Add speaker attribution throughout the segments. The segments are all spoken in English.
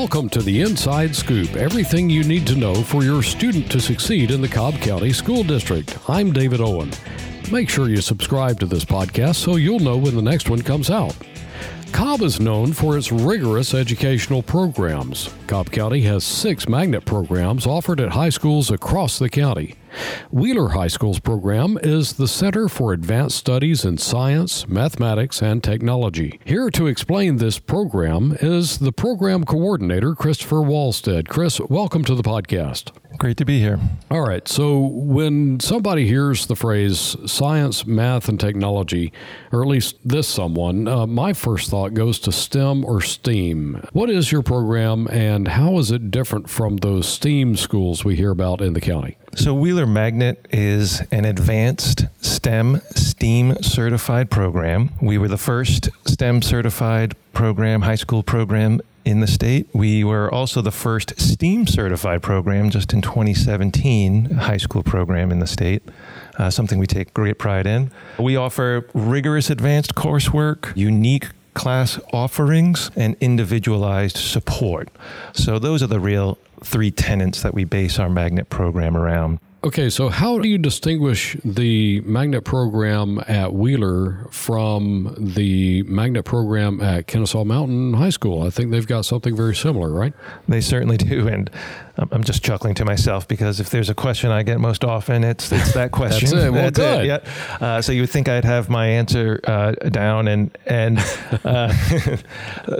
Speaker 1: Welcome to the Inside Scoop, everything you need to know for your student to succeed in the Cobb County School District. I'm David Owen. Make sure you subscribe to this podcast so you'll know when the next one comes out. Cobb is known for its rigorous educational programs. Cobb County has six magnet programs offered at high schools across the county. Wheeler High School's program is the Center for Advanced Studies in Science, Mathematics, and Technology. Here to explain this program is the program coordinator, Christopher Walstead. Chris, welcome to the podcast.
Speaker 2: Great to be here.
Speaker 1: All right. So, when somebody hears the phrase science, math, and technology, or at least this someone, uh, my first thought goes to STEM or STEAM. What is your program and how is it different from those STEAM schools we hear about in the county?
Speaker 2: So, Wheeler Magnet is an advanced STEM, STEAM certified program. We were the first STEM certified program, high school program in the state. We were also the first STEAM certified program just in 2017, high school program in the state. Uh, something we take great pride in. We offer rigorous advanced coursework, unique class offerings, and individualized support. So, those are the real three tenets that we base our magnet program around.
Speaker 1: Okay, so how do you distinguish the magnet program at Wheeler from the magnet program at Kennesaw Mountain High School? I think they've got something very similar, right?
Speaker 2: They certainly do, and I'm just chuckling to myself because if there's a question I get most often, it's it's that question.
Speaker 1: That's it. Well, That's good.
Speaker 2: It. Yeah. Uh, so you would think I'd have my answer uh, down, and and uh,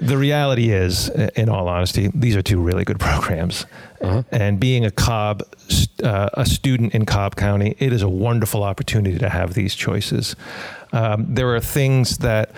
Speaker 2: the reality is, in all honesty, these are two really good programs. Uh-huh. And being a Cobb, uh, a student in Cobb County, it is a wonderful opportunity to have these choices. Um, there are things that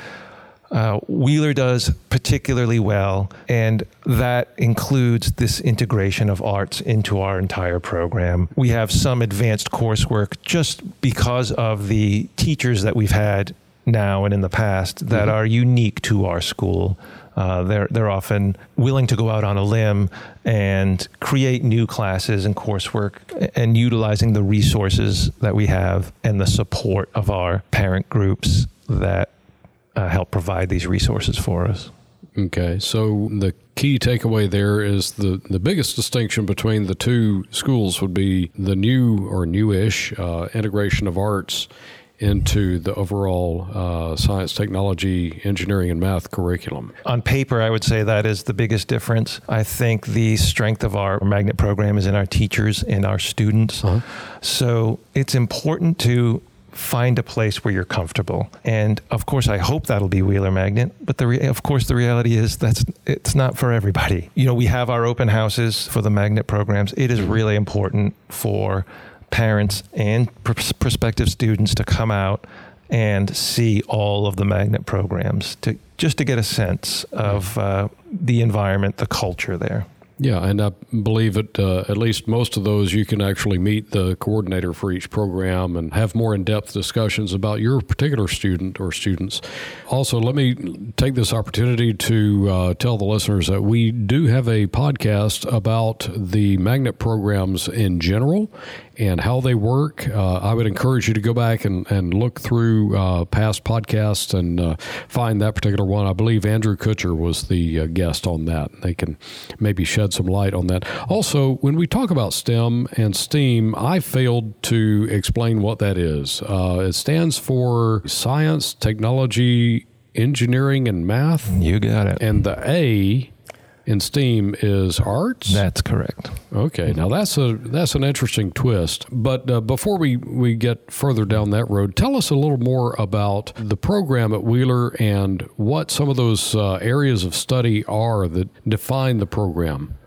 Speaker 2: uh, Wheeler does particularly well, and that includes this integration of arts into our entire program. We have some advanced coursework just because of the teachers that we've had now and in the past that mm-hmm. are unique to our school. Uh, they're they're often willing to go out on a limb and create new classes and coursework and utilizing the resources that we have and the support of our parent groups that uh, help provide these resources for us.
Speaker 1: Okay, so the key takeaway there is the, the biggest distinction between the two schools would be the new or newish uh, integration of arts into the overall uh, science, technology, engineering, and math curriculum.
Speaker 2: On paper, I would say that is the biggest difference. I think the strength of our magnet program is in our teachers and our students. Uh-huh. So it's important to find a place where you're comfortable. And of course, I hope that'll be Wheeler Magnet. But the re- of course, the reality is that's it's not for everybody. You know, we have our open houses for the magnet programs. It is really important for parents and pr- prospective students to come out and see all of the magnet programs to just to get a sense of uh, the environment, the culture there.
Speaker 1: Yeah, and I believe at uh, at least most of those you can actually meet the coordinator for each program and have more in depth discussions about your particular student or students. Also, let me take this opportunity to uh, tell the listeners that we do have a podcast about the magnet programs in general and how they work. Uh, I would encourage you to go back and, and look through uh, past podcasts and uh, find that particular one. I believe Andrew Kutcher was the uh, guest on that. They can maybe shed some light on that. Also, when we talk about STEM and STEAM, I failed to explain what that is. Uh, it stands for science, technology, engineering, and math.
Speaker 2: You got it.
Speaker 1: And the A in STEAM is arts.
Speaker 2: That's correct.
Speaker 1: Okay, now that's a that's an interesting twist. But uh, before we we get further down that road, tell us a little more about the program at Wheeler and what some of those uh, areas of study are that define the program.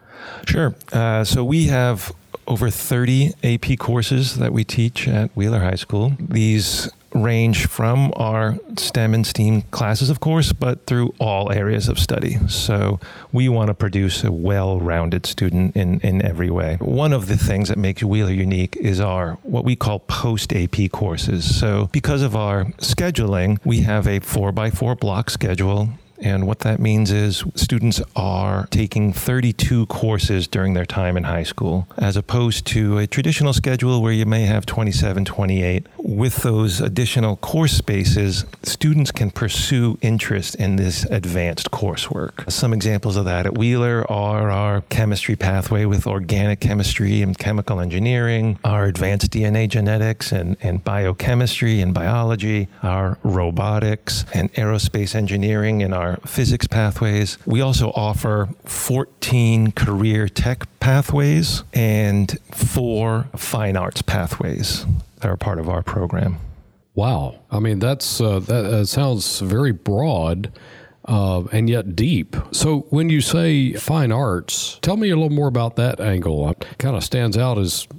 Speaker 2: Sure. Uh, so we have over 30 AP courses that we teach at Wheeler High School. These range from our STEM and STEAM classes, of course, but through all areas of study. So we want to produce a well rounded student in, in every way. One of the things that makes Wheeler unique is our what we call post AP courses. So because of our scheduling, we have a four by four block schedule and what that means is students are taking 32 courses during their time in high school, as opposed to a traditional schedule where you may have 27, 28 with those additional course spaces, students can pursue interest in this advanced coursework. Some examples of that at Wheeler are our chemistry pathway with organic chemistry and chemical engineering, our advanced DNA genetics and, and biochemistry and biology, our robotics and aerospace engineering and our physics pathways. We also offer 14 career tech pathways and four fine arts pathways that are part of our program.
Speaker 1: Wow. I mean, that's uh, that uh, sounds very broad. Uh, and yet deep. So, when you say fine arts, tell me a little more about that angle. It kind of stands out as,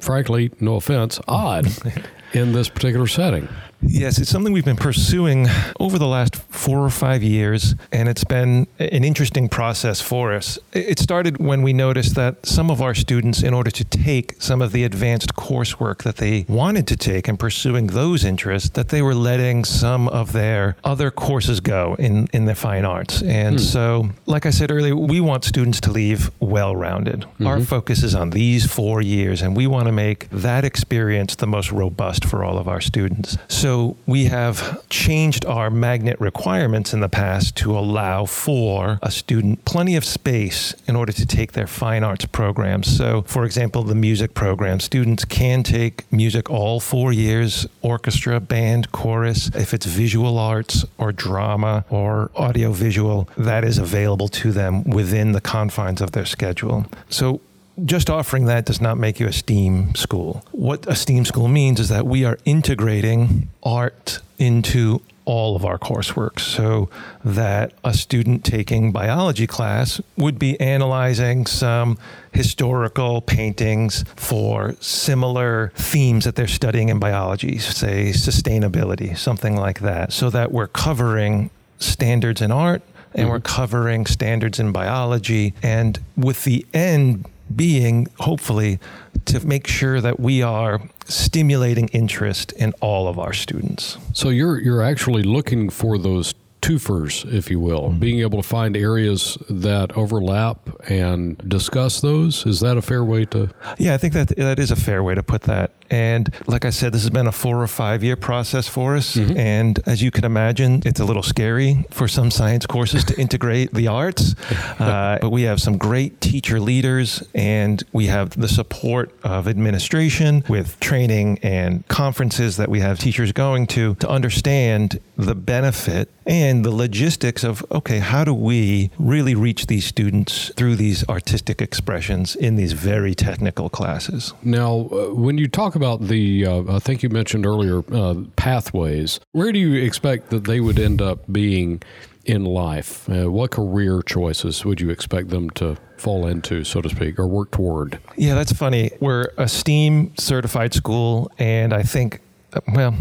Speaker 1: frankly, no offense, odd in this particular setting.
Speaker 2: Yes, it's something we've been pursuing over the last four or five years, and it's been an interesting process for us. It started when we noticed that some of our students, in order to take some of the advanced coursework that they wanted to take and pursuing those interests, that they were letting some of their other courses go in, in the fine arts. And hmm. so, like I said earlier, we want students to leave well rounded. Mm-hmm. Our focus is on these four years, and we want to make that experience the most robust for all of our students. So we have changed our magnet requirements in the past to allow for a student plenty of space in order to take their fine arts programs. So, for example, the music program, students can take music all four years orchestra, band, chorus. If it's visual arts or drama or audio visual, that is available to them within the confines of their schedule. So, just offering that does not make you a STEAM school. What a STEAM school means is that we are integrating art into all of our coursework so that a student taking biology class would be analyzing some historical paintings for similar themes that they're studying in biology, say sustainability, something like that, so that we're covering standards in art and mm-hmm. we're covering standards in biology and with the end being, hopefully, to make sure that we are stimulating interest in all of our students.
Speaker 1: So you're you're actually looking for those twofers, if you will, mm-hmm. being able to find areas that overlap and discuss those. Is that a fair way to?
Speaker 2: Yeah, I think that that is a fair way to put that. And like I said, this has been a four or five year process for us. Mm-hmm. And as you can imagine, it's a little scary for some science courses to integrate the arts. Uh, but we have some great teacher leaders and we have the support of administration with training and conferences that we have teachers going to to understand the benefit and the logistics of okay, how do we really reach these students through these artistic expressions in these very technical classes?
Speaker 1: Now, uh, when you talk about the, uh, I think you mentioned earlier, uh, pathways. Where do you expect that they would end up being in life? Uh, what career choices would you expect them to fall into, so to speak, or work toward?
Speaker 2: Yeah, that's funny. We're a STEAM certified school, and I think well,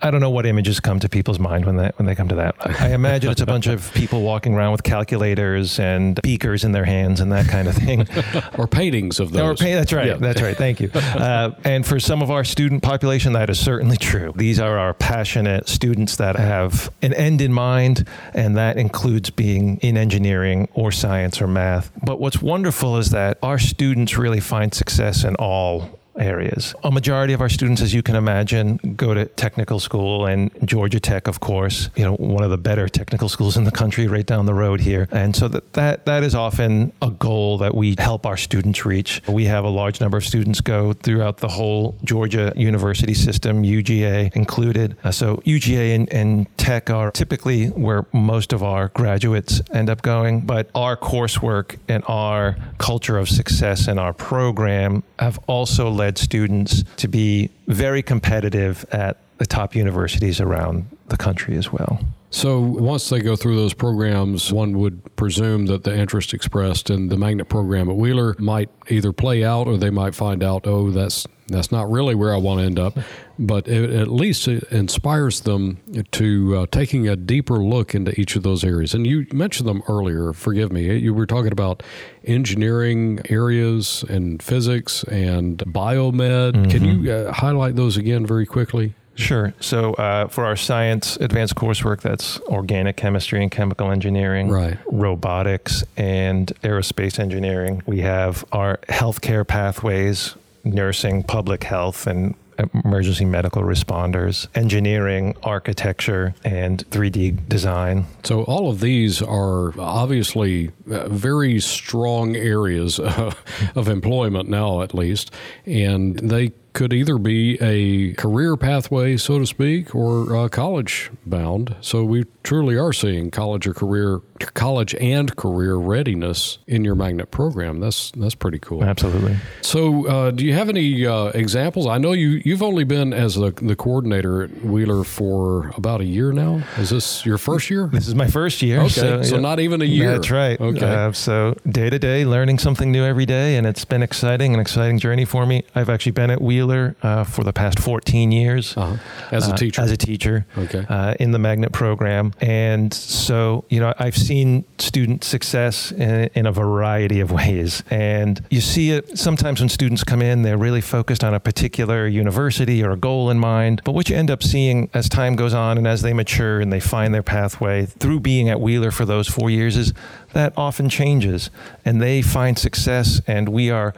Speaker 2: I don't know what images come to people's mind when they when they come to that. I imagine it's a bunch of people walking around with calculators and beakers in their hands and that kind of thing,
Speaker 1: or paintings of those. Or
Speaker 2: that's right. Yeah. That's right. Thank you. Uh, and for some of our student population, that is certainly true. These are our passionate students that have an end in mind, and that includes being in engineering or science or math. But what's wonderful is that our students really find success in all areas. A majority of our students, as you can imagine, go to technical school and Georgia Tech, of course, you know, one of the better technical schools in the country right down the road here. And so that, that, that is often a goal that we help our students reach. We have a large number of students go throughout the whole Georgia university system, UGA included. Uh, so UGA and, and tech are typically where most of our graduates end up going, but our coursework and our culture of success and our program have also led students to be very competitive at the top universities around the country as well.
Speaker 1: So once they go through those programs, one would presume that the interest expressed in the magnet program at Wheeler might either play out or they might find out, oh, that's that's not really where I want to end up. But it, at least it inspires them to uh, taking a deeper look into each of those areas. And you mentioned them earlier. Forgive me. You were talking about engineering areas and physics and biomed. Mm-hmm. Can you uh, highlight those again very quickly?
Speaker 2: Sure. So uh, for our science advanced coursework, that's organic chemistry and chemical engineering,
Speaker 1: right.
Speaker 2: robotics, and aerospace engineering. We have our healthcare pathways, nursing, public health, and emergency medical responders, engineering, architecture, and 3D design.
Speaker 1: So, all of these are obviously uh, very strong areas of employment now, at least, and they could either be a career pathway, so to speak, or uh, college bound. So we truly are seeing college or career, college and career readiness in your magnet program. That's that's pretty cool.
Speaker 2: Absolutely.
Speaker 1: So, uh, do you have any uh, examples? I know you you've only been as the, the coordinator at Wheeler for about a year now. Is this your first year?
Speaker 2: This is my first year.
Speaker 1: Okay, so, so not even a year.
Speaker 2: That's right.
Speaker 1: Okay.
Speaker 2: Uh, so day to day, learning something new every day, and it's been exciting, an exciting journey for me. I've actually been at Wheeler uh, for the past 14 years
Speaker 1: uh-huh. as a
Speaker 2: uh,
Speaker 1: teacher.
Speaker 2: as a teacher,
Speaker 1: okay,
Speaker 2: uh, in the magnet program, and so you know I've seen student success in, in a variety of ways, and you see it sometimes when students come in, they're really focused on a particular university or a goal in mind. But what you end up seeing as time goes on and as they mature and they find their pathway through being at Wheeler for those four years is that often changes and they find success, and we are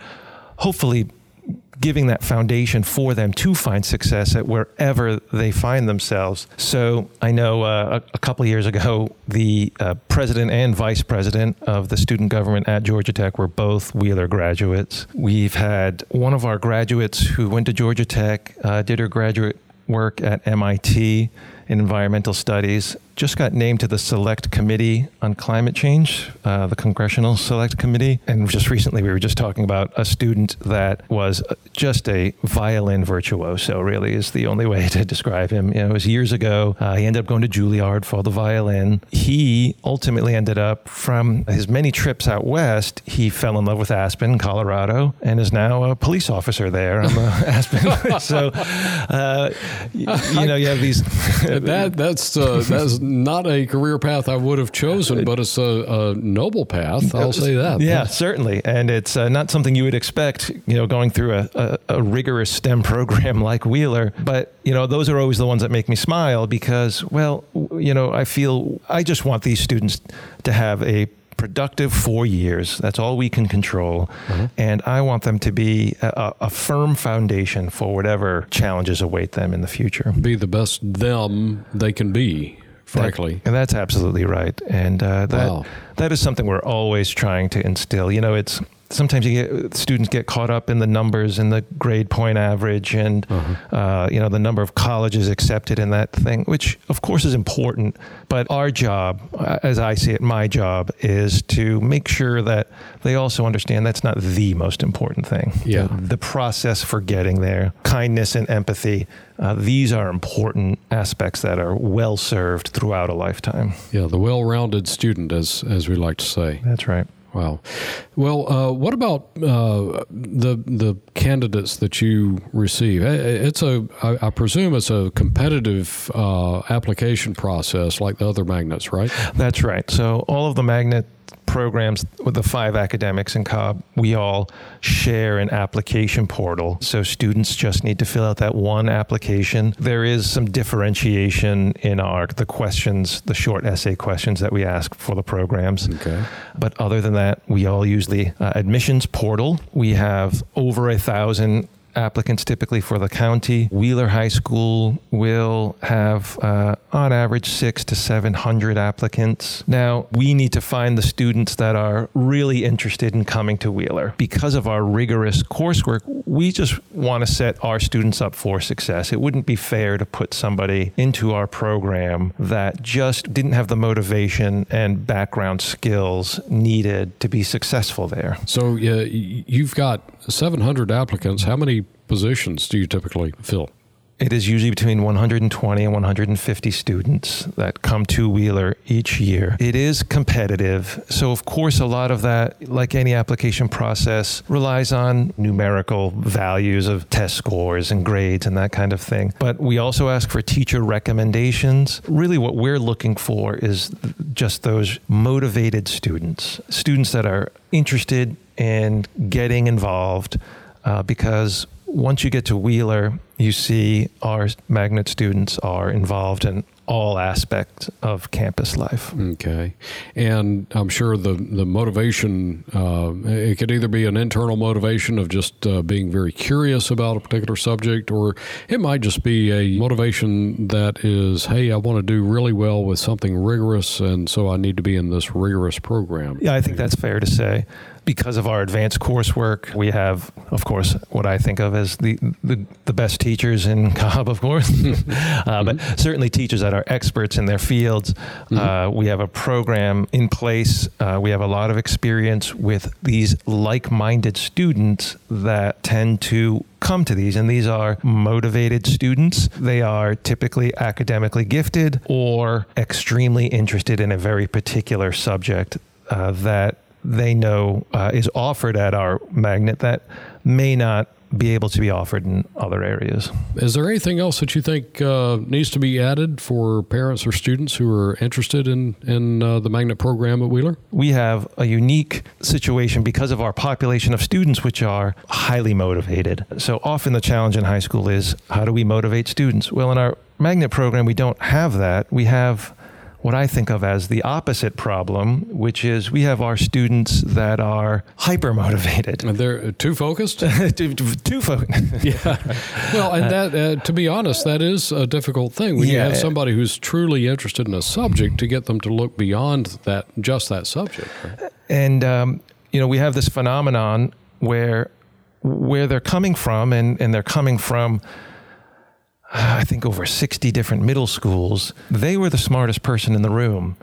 Speaker 2: hopefully giving that foundation for them to find success at wherever they find themselves. So I know uh, a, a, couple years ago, the uh, president and vice president of the student government at Georgia Tech were both Wheeler graduates. We've had one of our graduates who went to Georgia Tech, uh, did her graduate work at MIT in environmental studies, just got named to the Select Committee on Climate Change, uh, the Congressional Select Committee. And just recently, we were just talking about a student that was just a violin virtuoso, really, is the only way to describe him. You know, it was years ago. Uh, he ended up going to Juilliard for the violin. He ultimately ended up, from his many trips out west, he fell in love with Aspen, Colorado, and is now a police officer there on the Aspen. so, uh, you, you know, you have these.
Speaker 1: that that's uh, not a career path I would have chosen, but it's a, a noble path. I'll say that.
Speaker 2: Yeah, certainly, and it's uh, not something you would expect. You know, going through a, a, a, rigorous STEM program like Wheeler, but you know, those are always the ones that make me smile because, well, you know, I feel I just want these students to have a productive four years. That's all we can control. Mm-hmm. And I want them to be a, a, firm foundation for whatever challenges await them in the future.
Speaker 1: Be the best them they can be frankly.
Speaker 2: That, and that's absolutely right. And uh, that wow. that is something we're always trying to instill. You know, it's sometimes you get students get caught up in the numbers and the grade point average and uh-huh. uh, you know the number of colleges accepted in that thing which of course is important. But our job uh, as i see it my job is to make sure that they also understand that's not the most important thing.
Speaker 1: Yeah.
Speaker 2: The, the process for getting there kindness and empathy uh, these are important aspects that are well served throughout a lifetime.
Speaker 1: Yeah the well-rounded student as as we like to say.
Speaker 2: That's right
Speaker 1: Wow. Well, uh, what about uh, the the candidates that you receive? It's a, I, I presume, it's a competitive uh, application process like the other magnets, right?
Speaker 2: That's right. So all of the magnet programs with the five academics in Cobb, we all share an application portal. So students just need to fill out that one application. There is some differentiation in our the questions, the short essay questions that we ask for the programs.
Speaker 1: Okay.
Speaker 2: But other than that, we all use the uh, admissions portal. We have over a thousand applicants typically for the county. Wheeler High School will have, uh, on average, six to 700 applicants. Now, we need to find the students that are really interested in coming to Wheeler. Because of our rigorous coursework, we just want to set our students up for success. It wouldn't be fair to put somebody into our program that just didn't have the motivation and background skills needed to be successful there.
Speaker 1: So, uh, you've got 700 applicants. How many positions do you typically fill?
Speaker 2: It is usually between 120 and 150 students that come to Wheeler each year. It is competitive. So, of course, a lot of that, like any application process, relies on numerical values of test scores and grades and that kind of thing. But we also ask for teacher recommendations. Really, what we're looking for is just those motivated students, students that are interested in getting involved uh, because once you get to Wheeler, you see our magnet students are involved in all aspects of campus life.
Speaker 1: Okay, and I'm sure the the motivation uh, it could either be an internal motivation of just uh, being very curious about a particular subject, or it might just be a motivation that is, hey, I want to do really well with something rigorous, and so I need to be in this rigorous program.
Speaker 2: Yeah, I think that's fair to say because of our advanced coursework, we have, of course, what I think of as the the, the best teachers in Cobb, of course, uh, but certainly teachers that are experts in their fields. Mm-hmm. Uh, we have a program in place. Uh, we have a lot of experience with these like-minded students that tend to come to these, and these are motivated students. They are typically academically gifted or extremely interested in a very particular subject uh, that they know uh, is offered at our magnet that may not be able to be offered in other areas.
Speaker 1: Is there anything else that you think uh, needs to be added for parents or students who are interested in in uh, the magnet program at Wheeler?
Speaker 2: We have a unique situation because of our population of students, which are highly motivated. So often the challenge in high school is how do we motivate students? Well, in our magnet program, we don't have that. We have what I think of as the opposite problem, which is we have our students that are hyper motivated.
Speaker 1: They're too focused?
Speaker 2: too, too focused.
Speaker 1: yeah. Well, and that, uh, to be honest, that is a difficult thing when yeah. you have somebody who's truly interested in a subject to get them to look beyond that, just that subject. Right?
Speaker 2: And, um, you know, we have this phenomenon where, where they're coming from, and, and they're coming from, I think over 60 different middle schools. They were the smartest person in the room.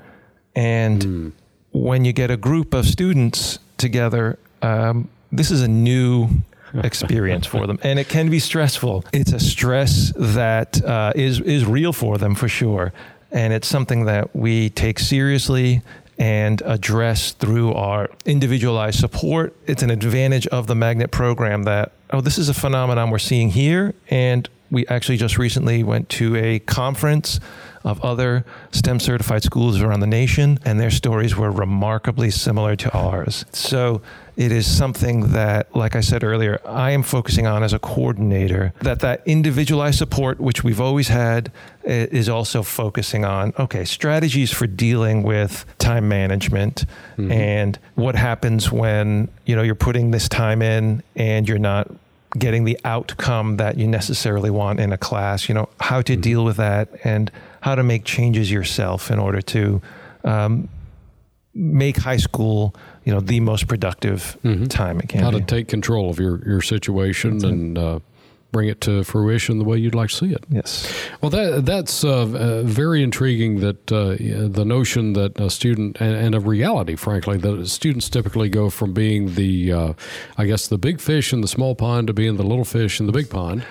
Speaker 2: And mm. when you get a group of students together, um, this is a new experience for them, and it can be stressful. It's a stress that uh, is is real for them for sure, and it's something that we take seriously and address through our individualized support. It's an advantage of the magnet program that oh, this is a phenomenon we're seeing here, and we actually just recently went to a conference of other STEM certified schools around the nation, and their stories were remarkably similar to ours. So it is something that, like I said earlier, I am focusing on as a coordinator. That that individualized support, which we've always had, is also focusing on okay strategies for dealing with time management mm-hmm. and what happens when you know you're putting this time in and you're not getting the outcome that you necessarily want in a class, you know, how to mm-hmm. deal with that and how to make changes yourself in order to um, make high school, you know, the most productive mm-hmm. time it can
Speaker 1: how
Speaker 2: be.
Speaker 1: to take control of your, your situation That's and, uh, bring it to fruition the way you'd like to see it.
Speaker 2: Yes.
Speaker 1: Well, that that's uh, uh, very intriguing. That uh, the notion that a student and, and, a reality, frankly, that students typically go from being the, uh, I guess, the big fish in the small pond to being the little fish in the big pond.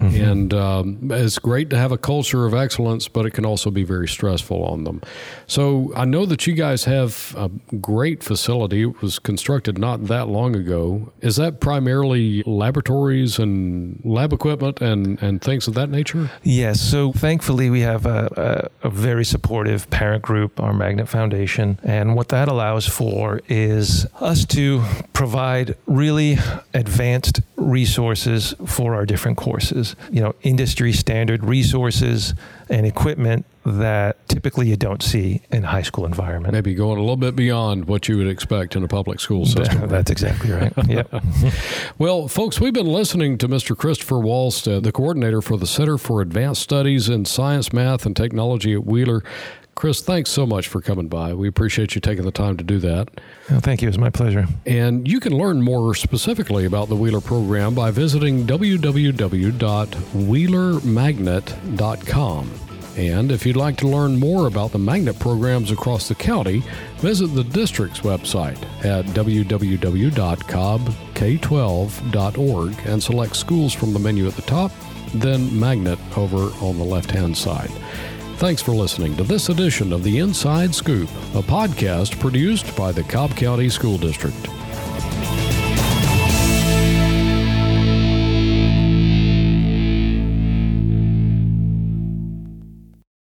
Speaker 1: Mm-hmm. And um, it's great to have a culture of excellence, but it can also be very stressful on them. So I know that you guys have a great facility. It was constructed not that long ago. Is that primarily laboratories and lab lab equipment and, and things of that nature?
Speaker 2: Yes. So thankfully, we have a, a, a very supportive parent group, our Magnet Foundation. And what that allows for is us to provide really advanced resources for our different courses. You know, industry standard resources and equipment that typically you don't see in high school environment.
Speaker 1: Maybe going a little bit beyond what you would expect in a public school system.
Speaker 2: That's exactly right. yep.
Speaker 1: well, folks, we've been listening to Mr. Christopher Walstead, uh, the coordinator for the Center for Advanced Studies in Science, Math, and Technology at Wheeler. Chris, thanks so much for coming by. We appreciate you taking the time to do that.
Speaker 2: Oh, thank you. It was my pleasure.
Speaker 1: And you can learn more specifically about the Wheeler program by visiting www.wheelermagnet.com. And if you'd like to learn more about the magnet programs across the county, visit the district's website at www.cobbk12.org and select schools from the menu at the top, then magnet over on the left hand side. Thanks for listening to this edition of The Inside Scoop, a podcast produced by the Cobb County School District.